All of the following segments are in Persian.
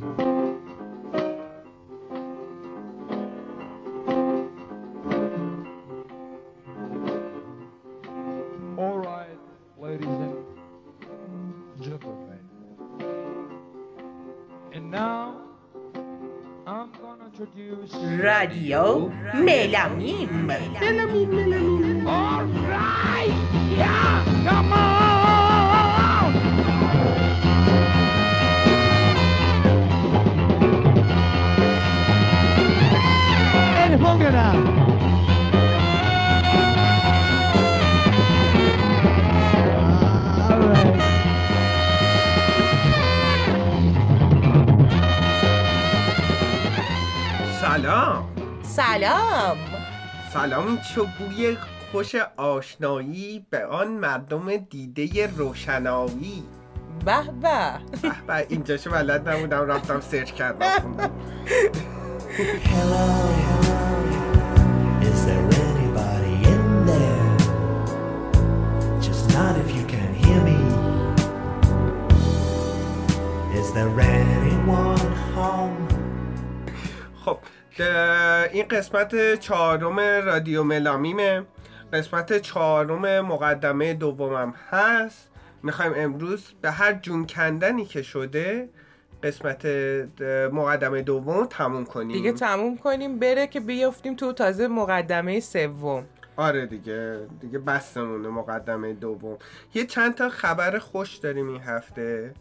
All right, ladies and gentlemen. And now I'm gonna introduce Radio Melamim. Melamim, Melamim. All right, come on. سلام سلام سلام چه بوی خوش آشنایی به آن مردم دیده روشنایی به به به اینجاشو بلد نبودم رفتم سرچ کردم خوندم. Hello, is there anybody in there? Just not if you can hear me. Is there anyone home? خب این قسمت چهارم رادیو ملامیمه قسمت چهارم مقدمه دومم هست. می‌خوایم امروز به هر جون کندنی که شده قسمت مقدمه دوم رو تموم کنیم. دیگه تموم کنیم بره که بیافتیم تو تازه مقدمه سوم. آره دیگه دیگه بستمونه مقدمه دوم. یه چند تا خبر خوش داریم این هفته.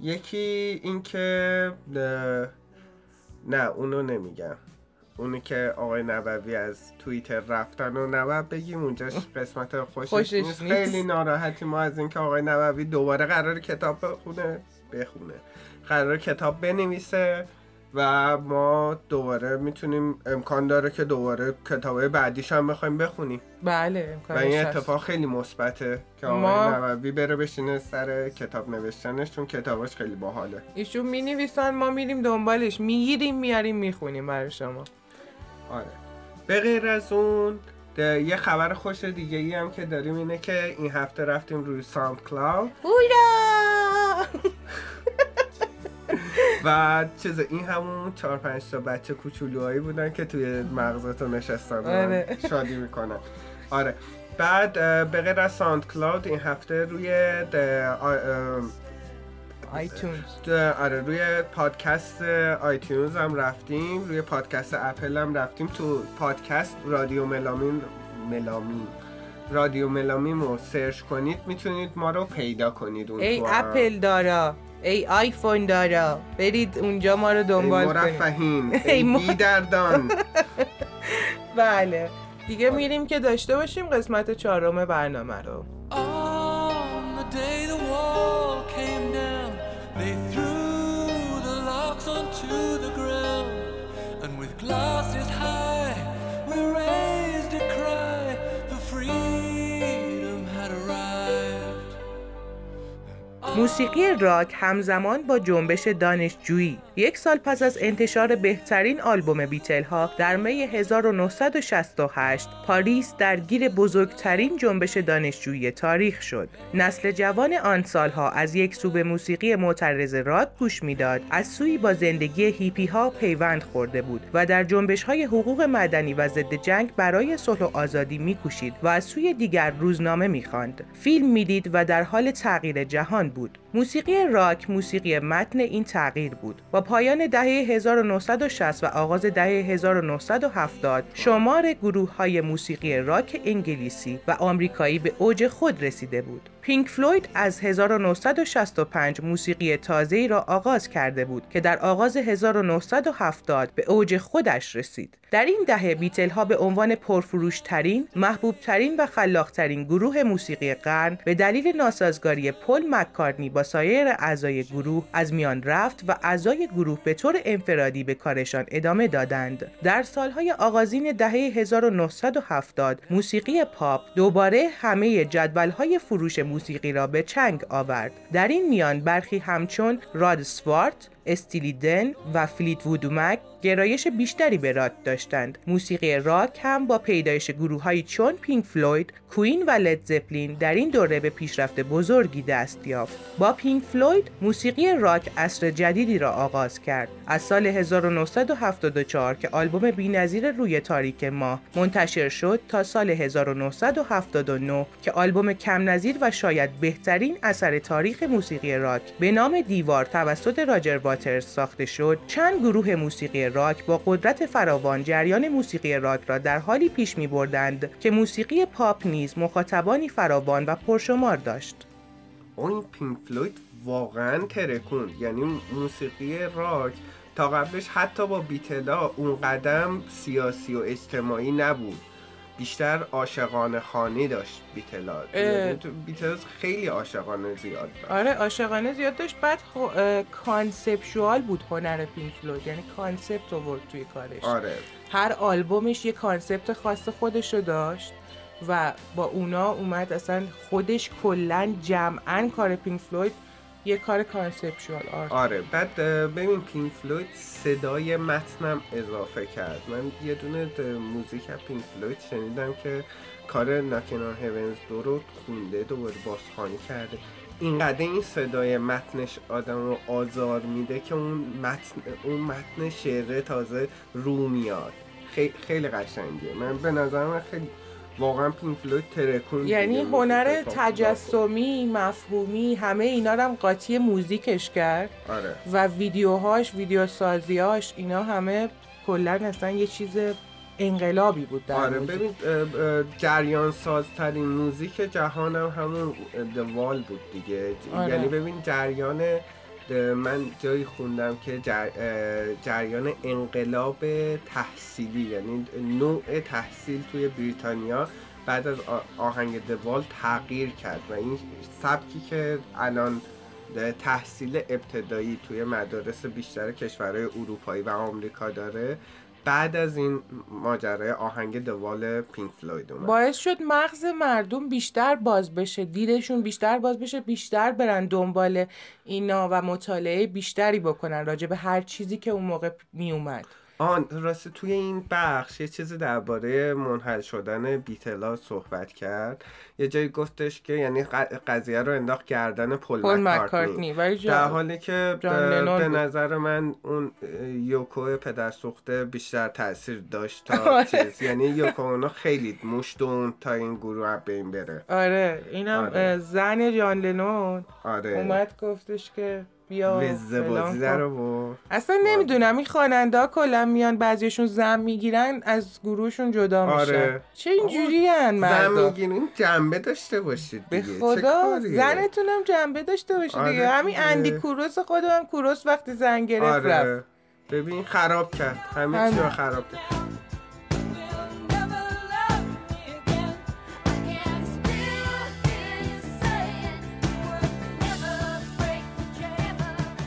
یکی اینکه نه اونو نمیگم. اونی که آقای نووی از توییتر رفتن و نباید بگیم اونجاش قسمت خوشش, خوشش نیست. نیست. خیلی ناراحتی ما از اینکه آقای نووی دوباره قرار کتاب بخونه. بخونه. قرار کتاب بنویسه و ما دوباره می‌تونیم امکان داره که دوباره کتاب بعدیش هم بخوایم بخونیم. بله و امکانش این. اتفاق خیلی مثبته که آقای ما- نووی بره بشینه سر کتاب نوشتنش چون کتابش خیلی باحاله. ایشون می نویسن ما میریم دنبالش. می‌گیریم میاریم می‌خونیم برای شما. آره. به غیر از اون یه خبر خوش دیگه ای هم که داریم اینه که این هفته رفتیم روی ساوند کلاود و چیز این همون چهار پنج تا بچه کوچولوهایی بودن که توی مغزتو نشستن آره. شادی می‌کنن. آره. بعد به غیر از SoundCloud این هفته روی iTunes آره روی پادکست iTunes هم رفتیم روی پادکست اپل هم رفتیم. تو پادکست رادیو ملامین ملامین رادیو ملامین رو search کنید می‌تونید ما رو پیدا کنید اون ای. اپل دارا ای آیفون دارا برید اونجا ما رو ای دنبال کنید. مرفهین ای ای ما- بیدردان. بله. دیگه میریم که داشته باشیم قسمت چهارم برنامه رو. موسیقی راک همزمان با جنبش دانشجویی. یک سال پس از انتشار بهترین آلبوم بیتل ها در می 1968 پاریس درگیر بزرگترین جنبش دانشجویی تاریخ شد. نسل جوان آن سالها از یک سو به موسیقی معترض راک گوش می‌داد. از سوی با زندگی هیپی ها پیوند خورده بود و در جنبش های حقوق مدنی و ضد جنگ برای صلح و آزادی میکوشید و از سوی دیگر روزنامه می‌خواند. فیلم می‌دید و در حال تغییر جهان بود. موسیقی راک موسیقی متن این تغییر بود. با پایان دهه 1960 و آغاز دهه 1970 شمار گروه های موسیقی راک انگلیسی و آمریکایی به اوج خود رسیده بود. پینک فلوید از 1965 موسیقی تازه‌ای را آغاز کرده بود که در آغاز 1970 به اوج خودش رسید. در این دهه بیتل ها به عنوان پرفروشترین، محبوبترین و خلاقترین گروه موسیقی قرن به دلیل ناسازگاری پل مکارتنی با سایر اعضای گروه از میان رفت و اعضای گروه به طور انفرادی به کارشان ادامه دادند. در سالهای آغازین دهه 1970 موسیقی پاپ دوباره همه جدولهای فروش موسیقی را به چنگ آورد. در این میان برخی همچون راد استوارت، استیلی دن و فلیتوود مک گرایش بیشتری به راک داشتند. موسیقی راک هم با پیدایش گروههایی چون پینک فلوید، کوئین و لد زپلین در این دوره به پیشرفت بزرگی دست یافت. با پینک فلوید موسیقی راک عصر جدیدی را آغاز کرد. از سال 1974 که آلبوم بی‌نظیر روی تاریک ماه منتشر شد تا سال 1979 که آلبوم کم نظیر و شاید بهترین اثر تاریخ موسیقی راک به نام دیوار توسط راجر واترز ساخته شد چند گروه موسیقی راک با قدرت فراوان جریان موسیقی راک را در حالی پیش می بردند که موسیقی پاپ نیز مخاطبانی فراوان و پرشمار داشت. اون پینک فلوید واقعا ترکوند یعنی موسیقی راک تا قبلش حتی با بیتلا اون قدم سیاسی و اجتماعی نبود. بیشتر عاشقانه خوانی داشت بیتلا. یعنی تو بیتلا خیلی عاشقانه زیاد داشت آره عاشقانه زیاد داشت. بعد خو... conceptual بود هنر پینک فلوید. یعنی concept آورد توی کارش. آره. هر آلبومش یه concept خاص خودش رو داشت و با اونا اومد اصلا خودش کلا جمعا کار پینک فلوید یه کار conceptual art. آره بعد ببین پینک فلوید صدای متنم اضافه کرد. من یه دونه موزیک پینک فلوید شنیدم که کار Knockin' on Heaven's Door رو خونده دوباره بازخوانی کرده. اینقدر این صدای متنش آدم رو آزار میده که اون متن اون متن شعره تازه رو میاد. خیلی خیلی قشنگه من به نظر من خیلی واقعا پینک فلوید ترکون یعنی هنر. تجسمی مفهومی همه اینا رو هم قاطی موزیکش کرد آره و ویدیوهاش ویدیو سازیاش اینا همه کلا اصلا یه چیز انقلابی بود در آره موزیک. ببین جریان سازترین موزیک جهان هم همون دوال بود دیگه آره. یعنی ببین جریان من جایی خوندم که جر- جریان انقلاب تحصیلی یعنی نوع تحصیل توی بریتانیا بعد از آهنگ دوال تغییر کرد و این سبکی که الان تحصیل ابتدایی توی مدارس بیشتر کشورهای اروپایی و آمریکا داره بعد از این ماجرای آهنگ دوال پینک فلوید اومد. باعث شد مغز مردم بیشتر باز بشه دیدشون بیشتر باز بشه بیشتر برن دنبال اینا و مطالعه بیشتری بکنن راجع به هر چیزی که اون موقع می اومد آن راسته توی این بخش یه چیزی درباره منحل شدن بیتلا صحبت کرد. یه جایی گفتش که یعنی قضیه رو انداخت گردن پل, پل مکارتنی. در حالی که به. نظر من اون یوکو پدر سوخته بیشتر تاثیر داشت تا آره. چیز. یعنی یوکو اونو خیلی مشتون تا این گروه از بین بره. آره. اینم آره. زن جان لنون آره. اومد گفتش که بیا وزه بازی. در. اصلا نمی‌دونم این خواننده ها کلا میان بعضیشون زن می‌گیرن از گروهشون جدا میشن آره. چه اینجوری هن زن مردا می‌گیرین جنبه داشته باشید به دیگه چه خدا؟ زنتونم جنبه داشته باشه آره دیگه همین. اندی کوروس خودم کوروس وقتی زن گرفت رفت آره ببین خراب کرد همه چی. خراب کرد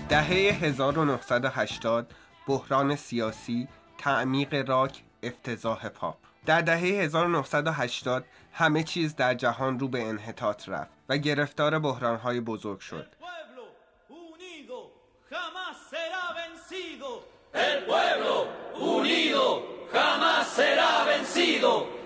دهه 1980 بحران سیاسی تعمیق راک افتضاح پاپ در دهه 1980 همه چیز در جهان رو به انحطاط رفت و گرفتار بحرانهای بزرگ شد. El pueblo unido jamás será vencido.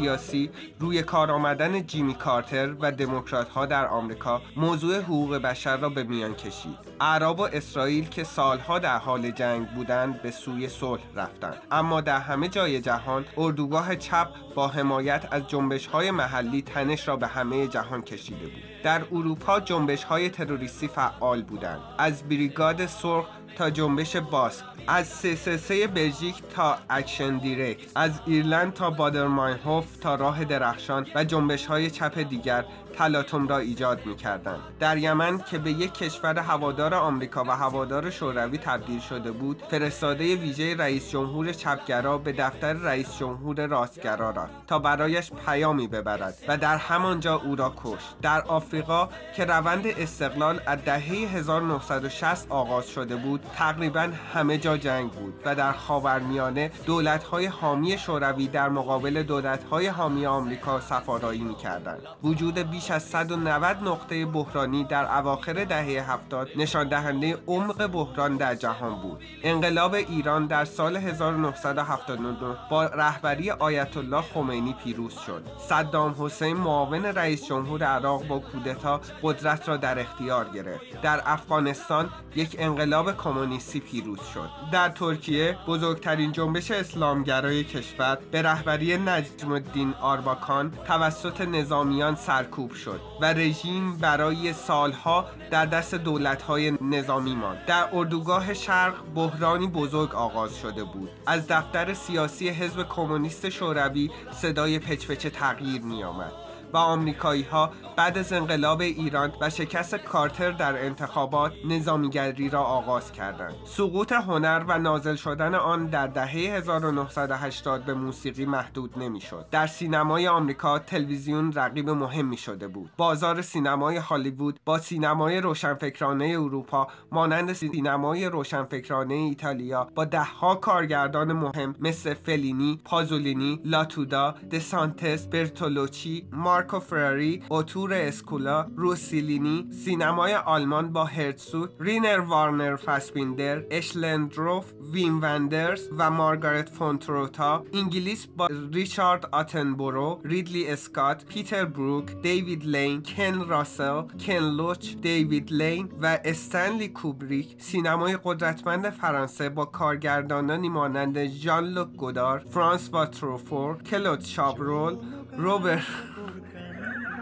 سیاسی روی کار آمدن جیمی کارتر و دموکرات ها در آمریکا موضوع حقوق بشر را به میان کشید. اعراب و اسرائیل که سالها در حال جنگ بودند به سوی صلح رفتند. اما در همه جای جهان اردوگاه چپ با حمایت از جنبش های محلی تنش را به همه جهان کشیده بود. در اروپا جنبش های تروریستی فعال بودند. از بریگاد سرخ تا جنبش باسک از سه بلژیک تا اکشن دیرکت. از ایرلند تا بادرماینهوف تا راه درخشان و جنبش های چپ دیگر. تلاطم را ایجاد می کردند. در یمن که به یک کشور هوادار آمریکا و هوادار شوروی تبدیل شده بود فرستاده ویژه رئیس جمهور چپگرا به دفتر رئیس جمهور راستگرا رفت تا برایش پیامی ببرد و در همانجا او را کشت در آفریقا که روند استقلال از دهه 1960 آغاز شده بود تقریبا همه جا جنگ بود و در خاورمیانه دولت‌های حامی شوروی در مقابل دولت‌های حامی آمریکا سفارایی می‌کردند وجود بیش از 190 نقطه بحرانی در اواخر دهه 70 نشان دهنده عمق بحران در جهان بود. انقلاب ایران در سال 1979 با رهبری آیت الله خمینی پیروز شد. صدام حسین معاون رئیس جمهور عراق با کودتا قدرت را در اختیار گرفت. در افغانستان یک انقلاب کمونیستی پیروز شد. در ترکیه بزرگترین جنبش اسلامگرای کشور به رهبری نجم الدین آرباکان توسط نظامیان سرکوب شد و رژیم برای سالها در دست دولت‌های نظامی ماند. در اردوگاه شرق بحرانی بزرگ آغاز شده بود. از دفتر سیاسی حزب کمونیست شوروی صدای پچپچ تغییر می آمد و آمریکایی ها بعد از انقلاب ایران و شکست کارتر در انتخابات نظامیگری را آغاز کردند. سقوط هنر و نازل شدن آن در دهه 1980 به موسیقی محدود نمی‌شد. در سینمای آمریکا تلویزیون رقیب مهمی شده بود. بازار سینمای هالیوود با سینمای روشنفکرانه اروپا مانند سینمای روشنفکرانه ایتالیا با دهها کارگردان مهم مثل فلینی، پازولینی، لاتودا، دسانتس، برتولوچی، مارکو فراری، اتوره اسکولا، روسیلینی، سینمای آلمان با هرتسوگ، رینر وارنر فاسبیندر، اشلندروف، ویم وندرز و مارگارت فون تروتا، انگلیس با ریچارد آتنبورو، ریدلی اسکات، پیتر بروک، دیوید لین، کن راسل، کن لوچ، دیوید لین و استنلی کوبریک، سینمای قدرتمند فرانسه با کارگردانانی مانند ژان لوک گودار، فرانسوا تروفو، کلود شابرول، روبرت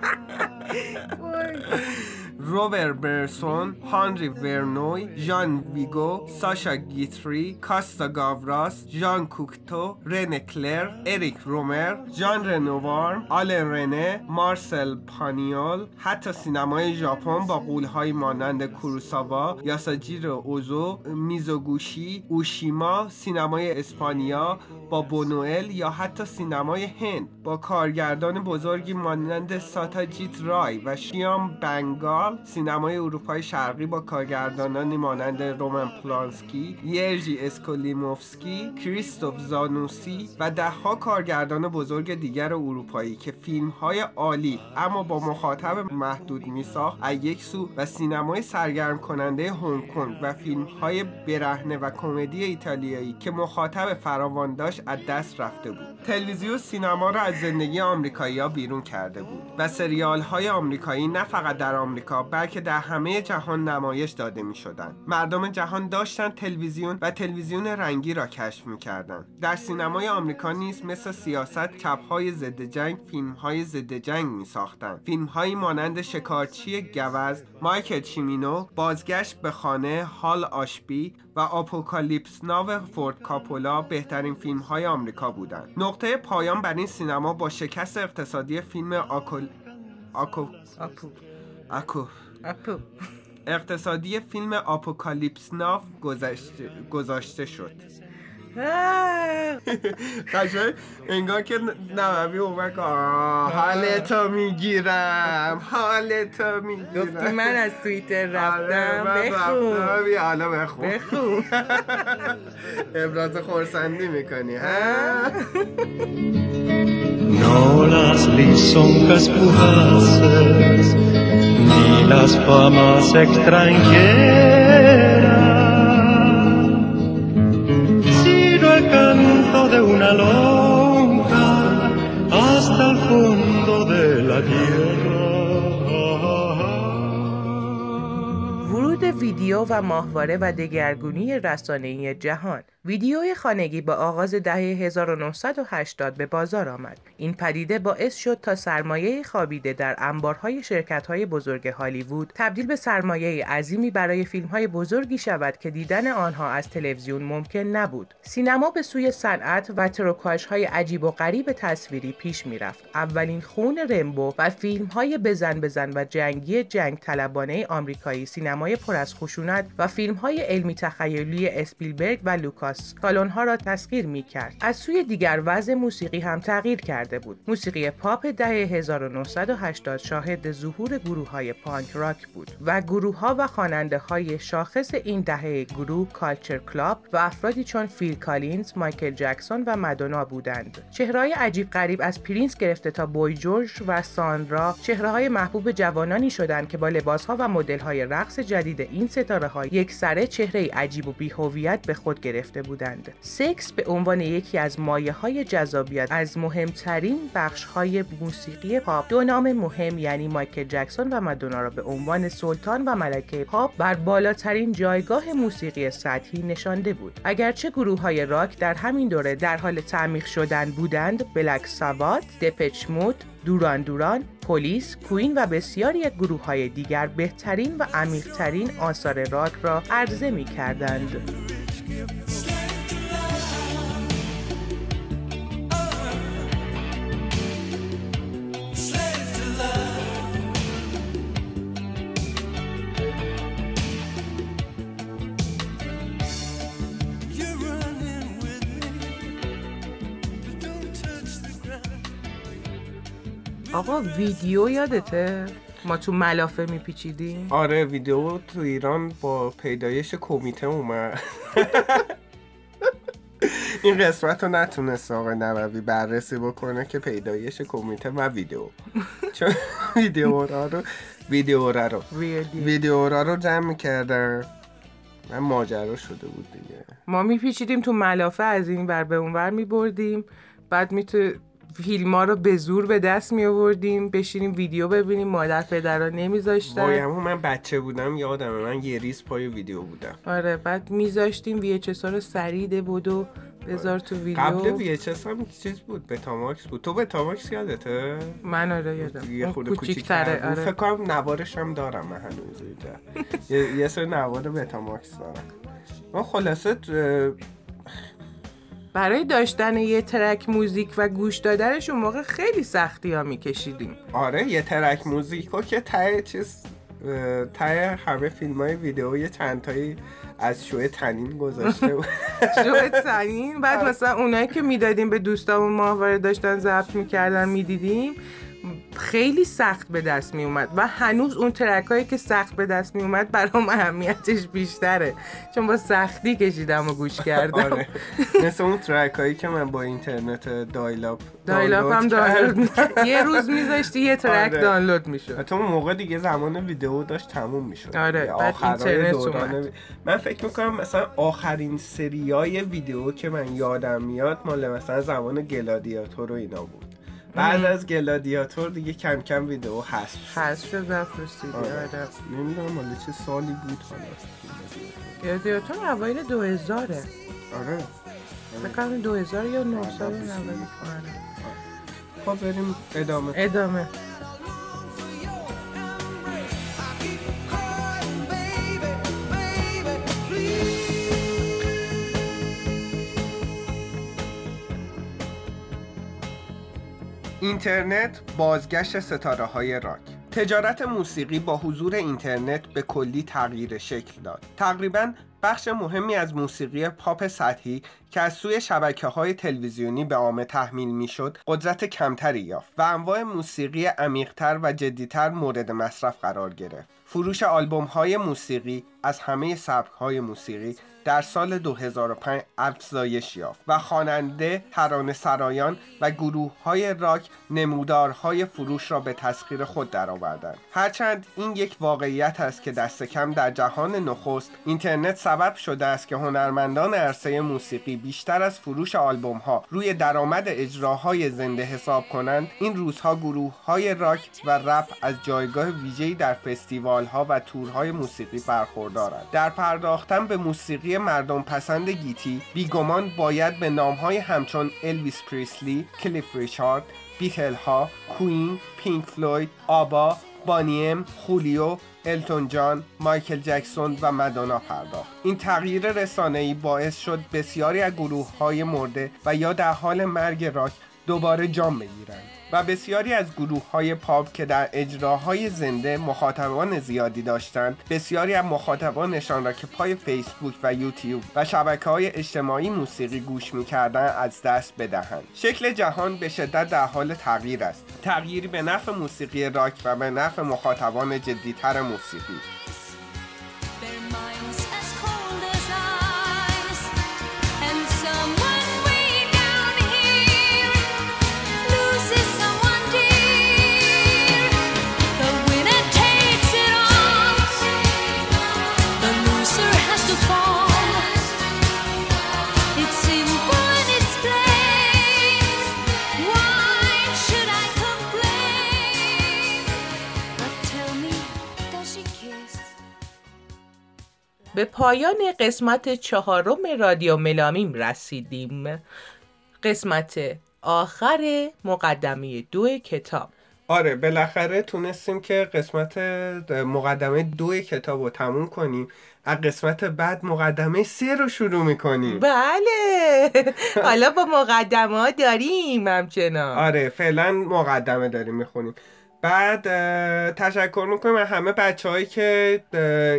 啊 我 روبر برسون، هانری ورنوی، ژان ویگو، ساشا گیتری، کاستا گاوراس، ژان کوکتو، رنه کلر، اریک رومر، جان رنووار، آلن رنه، مارسل پانیول، حتی سینمای ژاپن با غولهای مانند کوروساوا، یاسوجیرو اوزو، میزوگوشی، اوشیما، سینمای اسپانیا با بونوئل یا حتی سینمای هند. با کارگردان بزرگی مانند ساتیاجیت رای و شیام بنگال سینمای اروپای شرقی با کارگردانانی مانند رومن پلانسکی، یرژی اسکولیموفسکی، کریستوف زانوسی و دهها کارگردان بزرگ دیگر اروپایی که فیلم های عالی اما با مخاطب محدود میساخت از یک سو و سینمای سرگرم کننده هنگ کنگ و فیلم های برهنه و کمدی ایتالیایی که مخاطب فراوان داشت از دست رفته بود. تلویزیون سینما را از زندگی آمریکایی‌ها بیرون کرده بود و سریال های آمریکایی نه فقط در آمریکا بلکه در همه جهان نمایش داده می شدن. مردم جهان داشتن تلویزیون و تلویزیون رنگی را کشف می کردن. در سینمای آمریکا نیز مثل سیاست چپ های ضد جنگ فیلم های ضد جنگ می ساختن. فیلم هایی مانند شکارچی گوز، مایکل چیمینو، بازگشت به خانه، هال آشبی و آپوکالیپس ناو فورد کاپولا بهترین فیلم های آمریکا بودند. نقطه پایان بر این سینما با شکست اقتصادی فیلم آکل آکو آپو اکو. آپو اقتصادی فیلم آپوکالیپس ناو گذشته گذاشته شد. آه. قشنگ. انگار که نوبی اومد که حالتو می‌گیرم حالتو می‌گیرم. گفتی من از توییتر آره، رفتم. بخون. حالا بخون. بخون. ابراز خورسندی می‌کنی ها؟ No las lisonjas fugaces, ni las famas extranjeras, sino el canto de una lonja hasta el fondo de la tierra. ویدیو و ماهواره و دگرگونی رسانه‌ای جهان ویدیوی خانگی با آغاز دهه 1980 به بازار آمد. این پدیده باعث شد تا سرمایه خوابیده در انبارهای شرکت‌های بزرگ هالیوود تبدیل به سرمایه عظیمی برای فیلم‌های بزرگی شود که دیدن آنها از تلویزیون ممکن نبود. سینما به سوی صنعت و تروکاژهای عجیب و غریب تصویری پیش می‌رفت. اولین خون رمبو و فیلم‌های بزن بزن و جنگی جنگ طلبانه آمریکایی سینمای پر از خشونت و فیلم‌های علمی تخیلی اسپیلبرگ و لوکاس سالن‌ها را تسخیر می‌کرد. از سوی دیگر وضع موسیقی هم تغییر کرده بود. موسیقی پاپ دهه 1980 شاهد ظهور گروه‌های پانک راک بود و گروه‌ها و خواننده‌های شاخص این دهه گروه کالچر کلاب و افرادی چون فیل کالینز، مایکل جکسون و مدونا بودند. چهره‌های عجیب غریب از پرینس گرفته تا بوی جورج و ساندرا چهره‌های محبوب جوانانی شدند که با لباس‌ها و مدل‌های رقص جدید این ستاره‌ها یک سره چهره عجیب و بی‌هویت به خود گرفته بودند. سکس به عنوان یکی از مایه های جذابیت از مهمترین بخش های موسیقی پاپ دو نام مهم یعنی مایکل جکسون و مدونا را به عنوان سلطان و ملکه پاپ بر بالاترین جایگاه موسیقی سطحی نشانده بود. اگرچه گروه های راک در همین دوره در حال تعمیق شدن بودند، بلک سابات، دپچ مود، دوران دوران، پلیس، کویین و بسیاری از گروه های دیگر بهترین و عمیقترین آثار راک را عرضه می کردند. آقا ویدیو یادته؟ ما تو ملافه میپیچیدیم. آره ویدیو تو ایران با پیدایش کمیته اومد. این قسمت رو نتونست آقای نووی بررسی بکنه که پیدایش کمیته و ویدیو. چون ویدیو را رو ویدیو را رو. ویدیو. را رو جمع می‌کردن. من ماجرا شده بود دیگه. ما میپیچیدیم تو ملافه از این ور به اون ور میبردیم. بعد میتو فیلم ها رو به زور به دست می آوردیم بشینیم ویدیو ببینیم مادر پدرها نمیذاشتن. بایم من بچه بودم یادمه من یه ریز پای ویدیو بودم. آره بعد میذاشتیم وی اچ رو سریع بودو بذار تو ویدیو. قبل وی اچ هم چیز بود بتاماکس بود. تو بتاماکس یادته؟ من آره یادم. یه خورده کوچیک‌تره، آره. فکر کنم نوارش هم دارم من هنوز یه, سری نوار بتاماکس دارم. ما خلاصه برای داشتن یه ترک موزیک و گوش دادنش اون موقع خیلی سختی ها میکشیدیم. آره یه ترک موزیکو که ته چیز ته همه فیلم های ویدیو یه چند تایی از شوی تنین گذاشته بود. شو تنین؟ بعد مثلا اونایی که می‌دادیم به دوستامون ماهواره داشتن ضبط می‌کردن می‌دیدیم. خیلی سخت به دست می اومد و هنوز اون ترک هایی که سخت به دست می اومد برام اهمیتش بیشتره. چون با سختی کشیدم و گوش کردم. آره. مثل اون ترک هایی که من با اینترنت dial-up dial-up هم دانلود. یه روز میذاشتی یه ترک آره. دانلود می‌شد. حتی اون موقع دیگه زمان ویدیو داشت تموم می‌شد. آره، اینترنت اومد. من فکر می‌کنم مثلا آخرین سریای ویدیو که من یادم میاد مال مثلا زمان گلادیاتور و اینا بود. بعد از گلادیاتور دیگه کم کم ویدیو هست. حذف شد رفت رو سیدی آره. آره. نمی‌دونم مال چه سالی بود حالا. گلادیاتور اوایل 2000 آره. فکر کنم 2000 یا 900 آره، آره. خب بریم ادامه. ادامه. اینترنت بازگشت ستاره های راک. تجارت موسیقی با حضور اینترنت به کلی تغییر شکل داد. تقریبا بخش مهمی از موسیقی پاپ سطحی که از سوی شبکه های تلویزیونی به عامه تحمیل می‌شد قدرت کمتری یافت و انواع موسیقی عمیقتر و جدیتر مورد مصرف قرار گرفت. فروش آلبوم های موسیقی از همه سبک های موسیقی در سال 2005 افزایش یافت و خواننده ترانه سرایان و گروه های راک نمودارهای فروش را به تسخیر خود درآوردند. هرچند این یک واقعیت است که دست کم در جهان نخست اینترنت سبب شده است که هنرمندان عرصه موسیقی بیشتر از فروش آلبوم ها روی درآمد اجراهای زنده حساب کنند. این روزها گروه های راک و رپ از جایگاه ویژه‌ای در فستیوال ها و تورهای موسیقی برخوردار برخوردارند. در پرداختن به موسیقی مردم پسند گیتی بیگمان باید به نامهای همچون الویس پریسلی کلیف ریچارد بیتل ها کویین پینک فلوید آبا بانی ام خولیو التون جان مایکل جکسون و مدونا پرداخت. این تغییر رسانه‌ای باعث شد بسیاری از گروه های مرده و یا در حال مرگ راک دوباره جام بگیرند و بسیاری از گروه های پاپ که در اجراهای زنده مخاطبان زیادی داشتند بسیاری از مخاطبانشان را که پای فیسبوک و یوتیوب و شبکه های اجتماعی موسیقی گوش می‌کردن از دست بدهند. شکل جهان به شدت در حال تغییر است. تغییری به نفع موسیقی راک و به نفع مخاطبان جدیتر موسیقی. به پایان قسمت چهارم رادیو ملامیم رسیدیم. قسمت آخر مقدمه دو کتاب. آره بالاخره تونستیم که قسمت مقدمه دو کتاب رو تموم کنیم. از قسمت بعد مقدمه سه رو شروع می‌کنیم. بله. حالا با مقدمه ها داریم همچنان. آره فعلا مقدمه داریم می‌خونیم. بعد تشکر می‌کنیم از همه بچه هایی که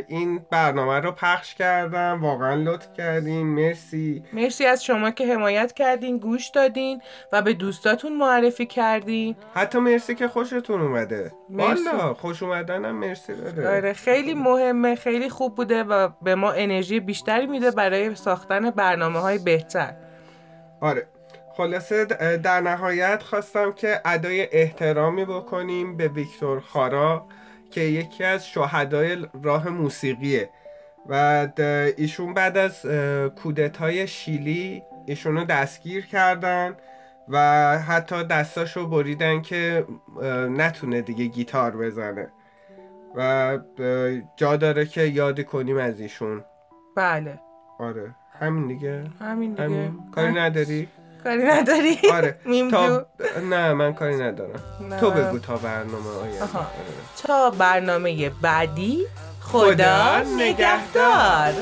این برنامه رو پخش کردن. واقعا لطف کردین. مرسی. مرسی از شما که حمایت کردین گوش دادین و به دوستاتون معرفی کردین. حتی مرسی که خوشتون اومده. مرسی. والا خوش اومدن هم مرسی داره آره خیلی مهمه خیلی خوب بوده و به ما انرژی بیشتری میده برای ساختن برنامه های بهتر. آره. خلاصه در نهایت خواستم که ادای احترامی بکنیم به ویکتور خارا که یکی از شهدای راه موسیقیه. و ایشون بعد از کودتای شیلی ایشونو دستگیر کردن و حتی دستاشو بریدن که نتونه دیگه گیتار بزنه. و جا داره که یاد کنیم از ایشون. بله. آره. همین دیگه. همین دیگه. همین. کاری نداری؟ کاری نداری آره تا. نه من کاری ندارم نه. تو بگو تا برنامه آینده. آره. تا برنامه بعدی خدا, خدا نگهدار نگهدار.